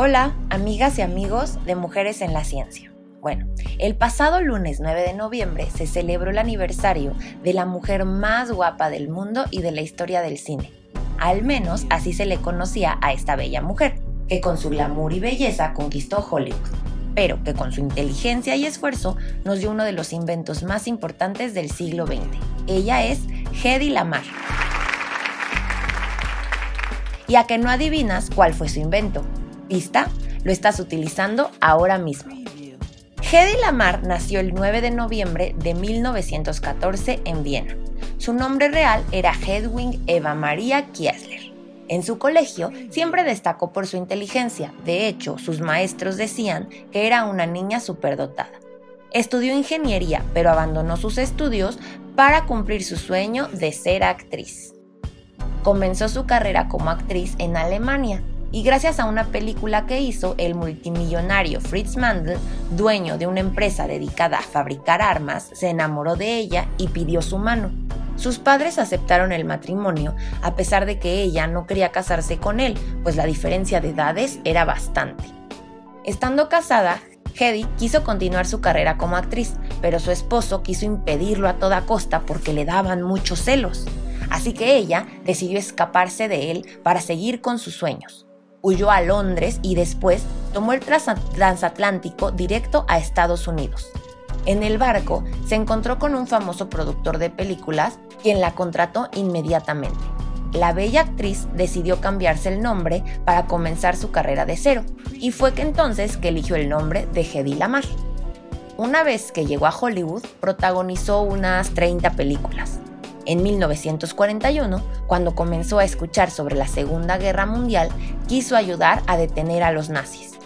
Hola, amigas y amigos de Mujeres en la Ciencia. Bueno, el pasado lunes 9 de noviembre se celebró el aniversario de la mujer más guapa del mundo y de la historia del cine. Al menos así se le conocía a esta bella mujer, que con su glamour y belleza conquistó Hollywood, pero que con su inteligencia y esfuerzo nos dio uno de los inventos más importantes del siglo XX. Ella es Hedy Lamar. Y a que no adivinas cuál fue su invento. ¿Pista? Lo estás utilizando ahora mismo. Hedy Lamar nació el 9 de noviembre de 1914 en Viena. Su nombre real era Hedwig Eva Maria Kiesler. En su colegio siempre destacó por su inteligencia, de hecho sus maestros decían que era una niña superdotada. Estudió ingeniería, pero abandonó sus estudios para cumplir su sueño de ser actriz. Comenzó su carrera como actriz en Alemania y gracias a una película que hizo, el multimillonario Fritz Mandel, dueño de una empresa dedicada a fabricar armas, se enamoró de ella y pidió su mano. Sus padres aceptaron el matrimonio a pesar de que ella no quería casarse con él, pues la diferencia de edades era bastante. Estando casada, Hedy quiso continuar su carrera como actriz, pero su esposo quiso impedirlo a toda costa porque le daban muchos celos. Así que ella decidió escaparse de él para seguir con sus sueños. Huyó a Londres y después tomó el transatlántico directo a Estados Unidos. En el barco se encontró con un famoso productor de películas, quien la contrató inmediatamente. La bella actriz decidió cambiarse el nombre para comenzar su carrera de cero, y fue que entonces que eligió el nombre de Hedy Lamar. Una vez que llegó a Hollywood, protagonizó unas 30 películas. En 1941, cuando comenzó a escuchar sobre la Segunda Guerra Mundial, quiso ayudar a detener a los nazis.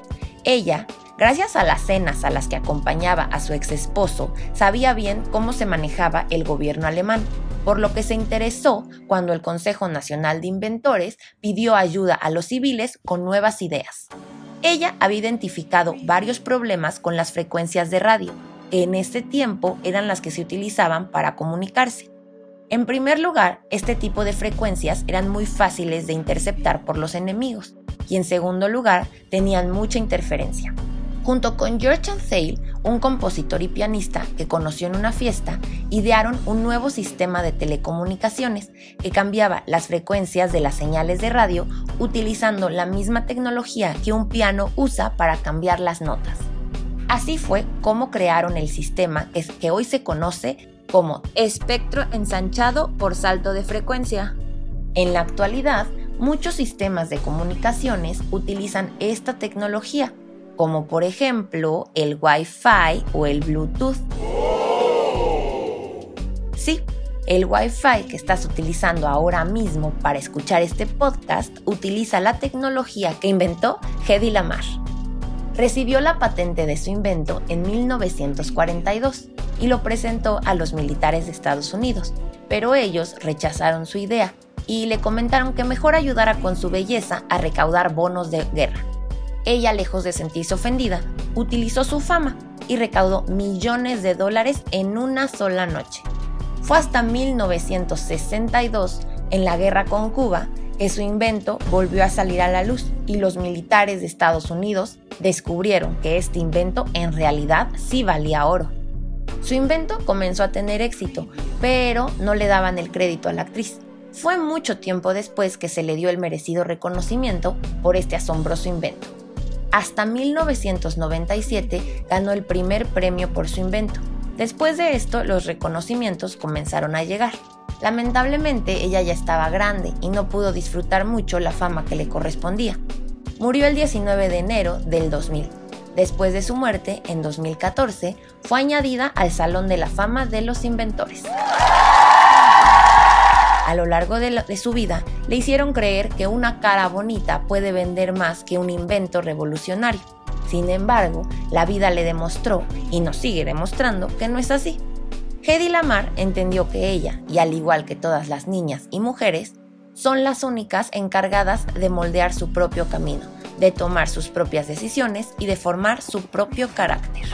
Ella, gracias a las cenas a las que acompañaba a su ex esposo, sabía bien cómo se manejaba el gobierno alemán, por lo que se interesó cuando el Consejo Nacional de Inventores pidió ayuda a los civiles con nuevas ideas. Ella había identificado varios problemas con las frecuencias de radio, que en ese tiempo eran las que se utilizaban para comunicarse. En primer lugar, este tipo de frecuencias eran muy fáciles de interceptar por los enemigos y en segundo lugar, tenían mucha interferencia. Junto con George Ansale, un compositor y pianista que conoció en una fiesta, idearon un nuevo sistema de telecomunicaciones que cambiaba las frecuencias de las señales de radio utilizando la misma tecnología que un piano usa para cambiar las notas. Así fue como crearon el sistema que hoy se conoce como espectro ensanchado por salto de frecuencia. En la actualidad, muchos sistemas de comunicaciones utilizan esta tecnología, como por ejemplo el Wi-Fi o el Bluetooth. Sí, el Wi-Fi que estás utilizando ahora mismo para escuchar este podcast utiliza la tecnología que inventó Hedy Lamar. Recibió la patente de su invento en 1942 y lo presentó a los militares de Estados Unidos, pero ellos rechazaron su idea y le comentaron que mejor ayudara con su belleza a recaudar bonos de guerra. Ella, lejos de sentirse ofendida, utilizó su fama y recaudó millones de dólares en una sola noche. Fue hasta 1962, en la guerra con Cuba, que su invento volvió a salir a la luz y los militares de Estados Unidos descubrieron que este invento en realidad sí valía oro. Su invento comenzó a tener éxito, pero no le daban el crédito a la actriz. Fue mucho tiempo después que se le dio el merecido reconocimiento por este asombroso invento. Hasta 1997 ganó el primer premio por su invento. Después de esto, los reconocimientos comenzaron a llegar. Lamentablemente, ella ya estaba grande y no pudo disfrutar mucho la fama que le correspondía. Murió el 19 de enero del 2000 Después de su muerte, en 2014, fue añadida al Salón de la Fama de los Inventores. A lo largo de, su vida, le hicieron creer que una cara bonita puede vender más que un invento revolucionario. Sin embargo, la vida le demostró, y nos sigue demostrando, que no es así. Hedy Lamar entendió que ella, y al igual que todas las niñas y mujeres, son las únicas encargadas de moldear su propio camino de tomar sus propias decisiones y de formar su propio carácter.